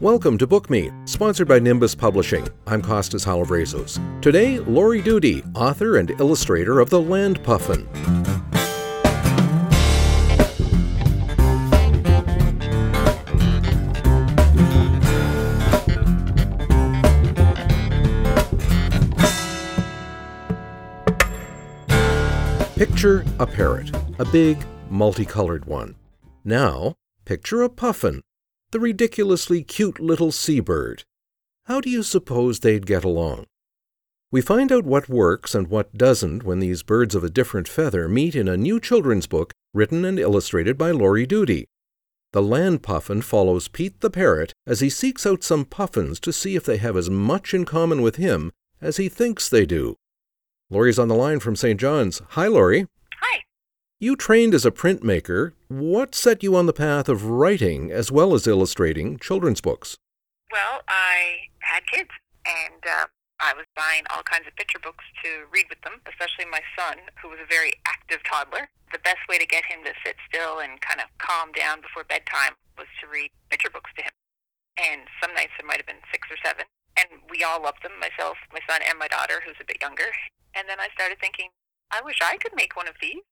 Welcome to Book Me, sponsored by Nimbus Publishing. I'm Costas Halavrezos. Today, Lori Doody, author and illustrator of The Land Puffin. Picture a parrot, a big, multicolored one. Now, picture a puffin, the ridiculously cute little seabird. How do you suppose they'd get along? We find out what works and what doesn't when these birds of a different feather meet in a new children's book written and illustrated by Lori Doody. The land puffin follows Pete the parrot as he seeks out some puffins to see if they have as much in common with him as he thinks they do. Lori's on the line from St. John's. Hi, Lori. You trained as a printmaker. What set you on the path of writing as well as illustrating children's books? Well, I had kids, and uh, I was buying all kinds of picture books to read with them, especially my son, who was a very active toddler. The best way to get him to sit still and kind of calm down before bedtime was to read picture books to him. And some nights there might have been six or seven, and we all loved them, myself, my son, and my daughter, who's a bit younger. And then I started thinking, I wish I could make one of these.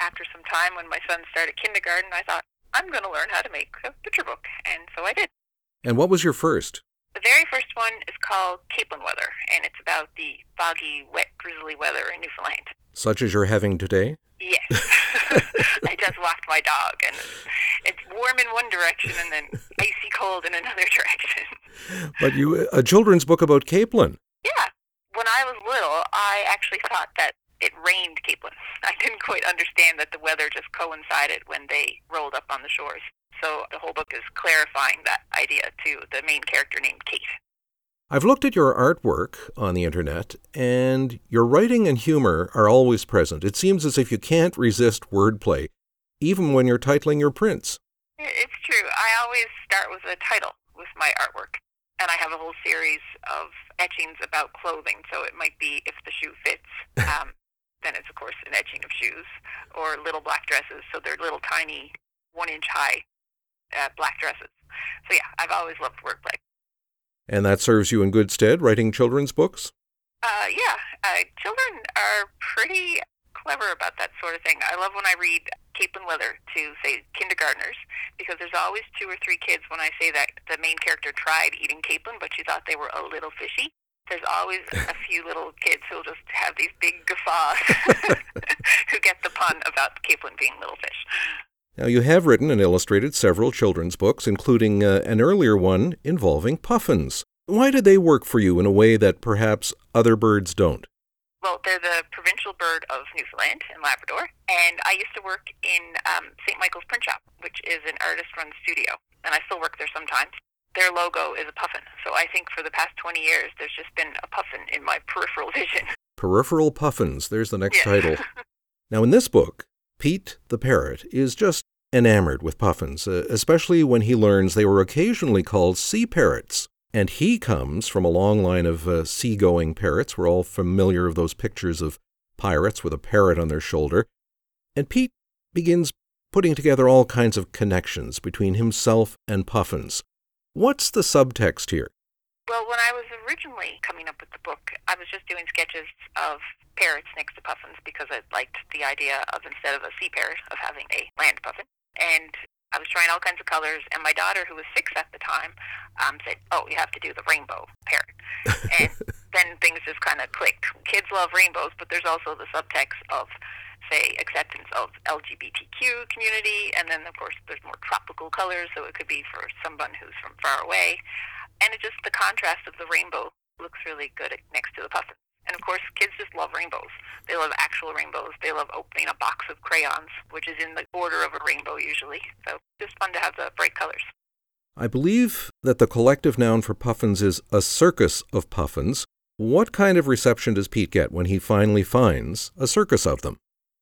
After some time, when my son started kindergarten, I thought, I'm going to learn how to make a picture book. And so I did. And what was your first? The very first one is called Capelin Weather, and it's about the foggy, wet, drizzly weather in Newfoundland. Such as you're having today? Yes. I just walked my dog, and it's warm in one direction and then icy cold in another direction. But you, a children's book about Capelin. Yeah. When I was little, I actually thought that it rained capelin. I didn't quite understand that the weather just coincided when they rolled up on the shores. So the whole book is clarifying that idea to the main character named Kate. I've looked at your artwork on the internet, and your writing and humor are always present. It seems as if you can't resist wordplay, even when you're titling your prints. It's true. I always start with a title with my artwork. And I have a whole series of etchings about clothing. So it might be if the shoe fits, um, then it's, of course, an etching of shoes, or little black dresses. So they're little tiny, one inch high uh, black dresses. So yeah, I've always loved wordplay. And that serves you in good stead writing children's books? Uh, yeah, uh, children are pretty clever about that sort of thing. I love when I read Capelin Weather to, say, kindergartners, because there's always two or three kids when I say that the main character tried eating capelin, but she thought they were a little fishy. There's always a few little kids who'll just have these big guffaws who get the pun about capelin being little fish. Now, you have written and illustrated several children's books, including uh, an earlier one involving puffins. Why do they work for you in a way that perhaps other birds don't? Well, they're the provincial bird of Newfoundland and Labrador, and I used to work in um, St. Michael's Print Shop, which is an artist-run studio, and I still work there sometimes. Their logo is a puffin, so I think for the past 20 years, there's just been a puffin in my peripheral vision. Peripheral puffins, there's the next Yeah. title. Now, in this book, Pete the parrot is just enamored with puffins, uh, especially when he learns they were occasionally called sea parrots. And he comes from a long line of uh, seagoing parrots. We're all familiar of those pictures of pirates with a parrot on their shoulder. And Pete begins putting together all kinds of connections between himself and puffins. What's the subtext here? Well, when I was originally coming up with the book, I was just doing sketches of parrots next to puffins because I liked the idea of instead of a sea parrot, of having a land puffin. And I was trying all kinds of colors, and my daughter, who was six at the time, um, said, "Oh, you have to do the rainbow parrot." and then things just kind of clicked. Kids love rainbows, but there's also the subtext of, say, acceptance of LGBTQ community, and then of course there's more tropical colors, so it could be for someone who's from far away and it just the contrast of the rainbow looks really good next to the puffin. And of course, kids just love rainbows. They love actual rainbows. They love opening a box of crayons, which is in the border of a rainbow usually. So just fun to have the bright colors. I believe that the collective noun for puffins is a circus of puffins. What kind of reception does Pete get when he finally finds a circus of them?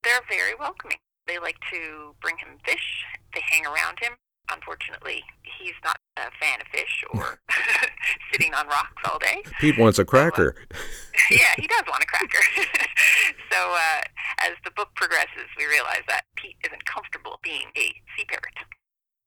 They're very welcoming. They like to bring him fish. They hang around him. Unfortunately, he's not a fan of fish or sitting on rocks all day. Pete wants a cracker. yeah, he does want a cracker. so uh, as the book progresses, we realize that Pete isn't comfortable being a sea parrot.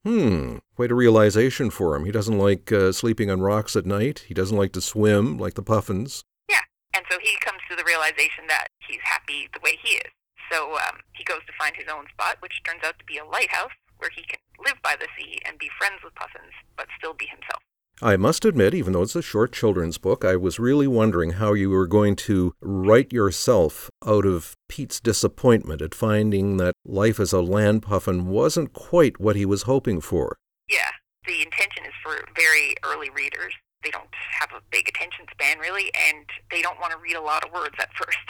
Hmm. quite a realization for him. He doesn't like uh, sleeping on rocks at night. He doesn't like to swim like the puffins. Yeah, and so he comes to the realization that he's happy the way he is. So um, he goes to find his own spot, which turns out to be a lighthouse where he can live by the sea and be friends with puffins, but still be himself. I must admit, even though it's a short children's book, I was really wondering how you were going to write yourself out of Pete's disappointment at finding that life as a land puffin wasn't quite what he was hoping for. Yeah, the intention is for very early readers. They don't have a big attention span, really, and they don't want to read a lot of words at first.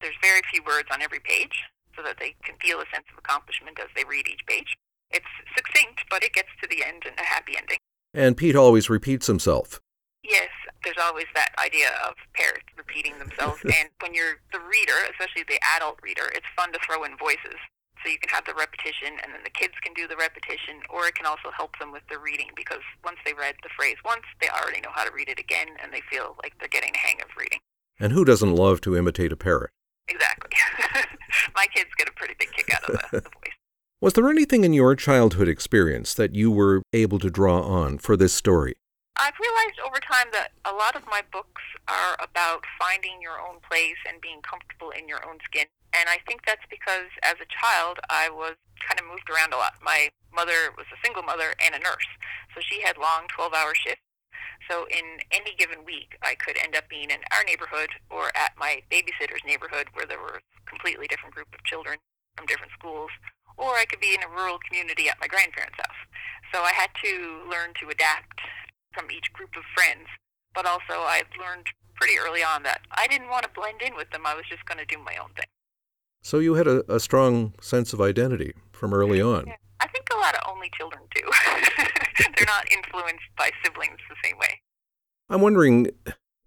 There's very few words on every page so that they can feel a sense of accomplishment as they read each page. It's succinct, but it gets to the end and a happy ending. And Pete always repeats himself. Yes, there's always that idea of parrots repeating themselves. and when you're the reader, especially the adult reader, it's fun to throw in voices. So you can have the repetition, and then the kids can do the repetition, or it can also help them with the reading because once they read the phrase once, they already know how to read it again, and they feel like they're getting a hang of reading. And who doesn't love to imitate a parrot? Exactly. My kids get a pretty big kick out of the, the voice. Was there anything in your childhood experience that you were able to draw on for this story? I've realized over time that a lot of my books are about finding your own place and being comfortable in your own skin. And I think that's because as a child, I was kind of moved around a lot. My mother was a single mother and a nurse, so she had long 12 hour shifts. So in any given week, I could end up being in our neighborhood or at my babysitter's neighborhood where there were a completely different group of children from different schools or I could be in a rural community at my grandparents' house. So I had to learn to adapt from each group of friends. But also, I learned pretty early on that I didn't want to blend in with them. I was just going to do my own thing. So you had a, a strong sense of identity from early on. Yeah. I think a lot of only children do. They're not influenced by siblings the same way. I'm wondering,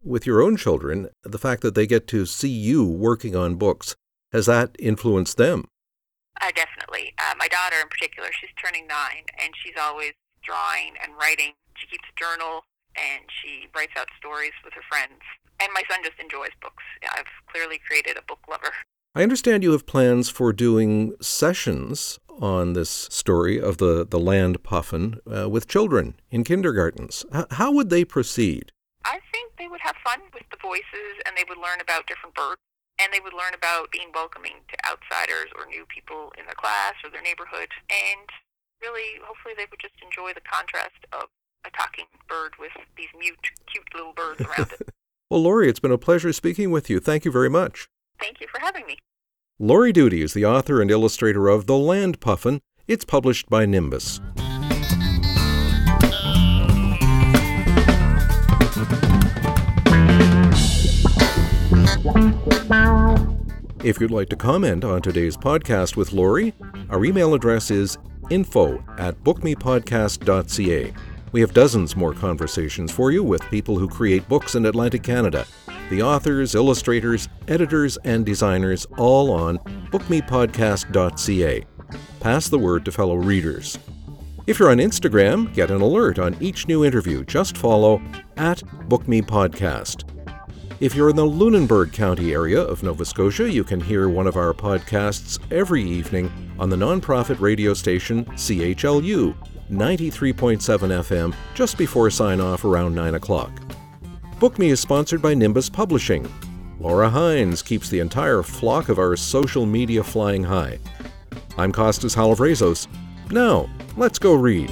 with your own children, the fact that they get to see you working on books, has that influenced them? Uh, definitely. Uh, my daughter, in particular, she's turning nine, and she's always drawing and writing. She keeps a journal, and she writes out stories with her friends. And my son just enjoys books. I've clearly created a book lover. I understand you have plans for doing sessions on this story of the, the land puffin uh, with children in kindergartens. H- how would they proceed? I think they would have fun with the voices and they would learn about different birds and they would learn about being welcoming to outsiders or new people in their class or their neighborhood. And really, hopefully, they would just enjoy the contrast of a talking bird with these mute, cute little birds around it. well, Lori, it's been a pleasure speaking with you. Thank you very much. Thank you for having me. Lori Doody is the author and illustrator of The Land Puffin. It's published by Nimbus. If you'd like to comment on today's podcast with Lori, our email address is info at bookmepodcast.ca. We have dozens more conversations for you with people who create books in Atlantic Canada. The authors, illustrators, editors, and designers all on bookmepodcast.ca. Pass the word to fellow readers. If you're on Instagram, get an alert on each new interview. Just follow at bookmepodcast. If you're in the Lunenburg County area of Nova Scotia, you can hear one of our podcasts every evening on the nonprofit radio station CHLU 93.7 FM just before sign off around 9 o'clock. Book Me is sponsored by Nimbus Publishing. Laura Hines keeps the entire flock of our social media flying high. I'm Costas Halavrezos. Now, let's go read.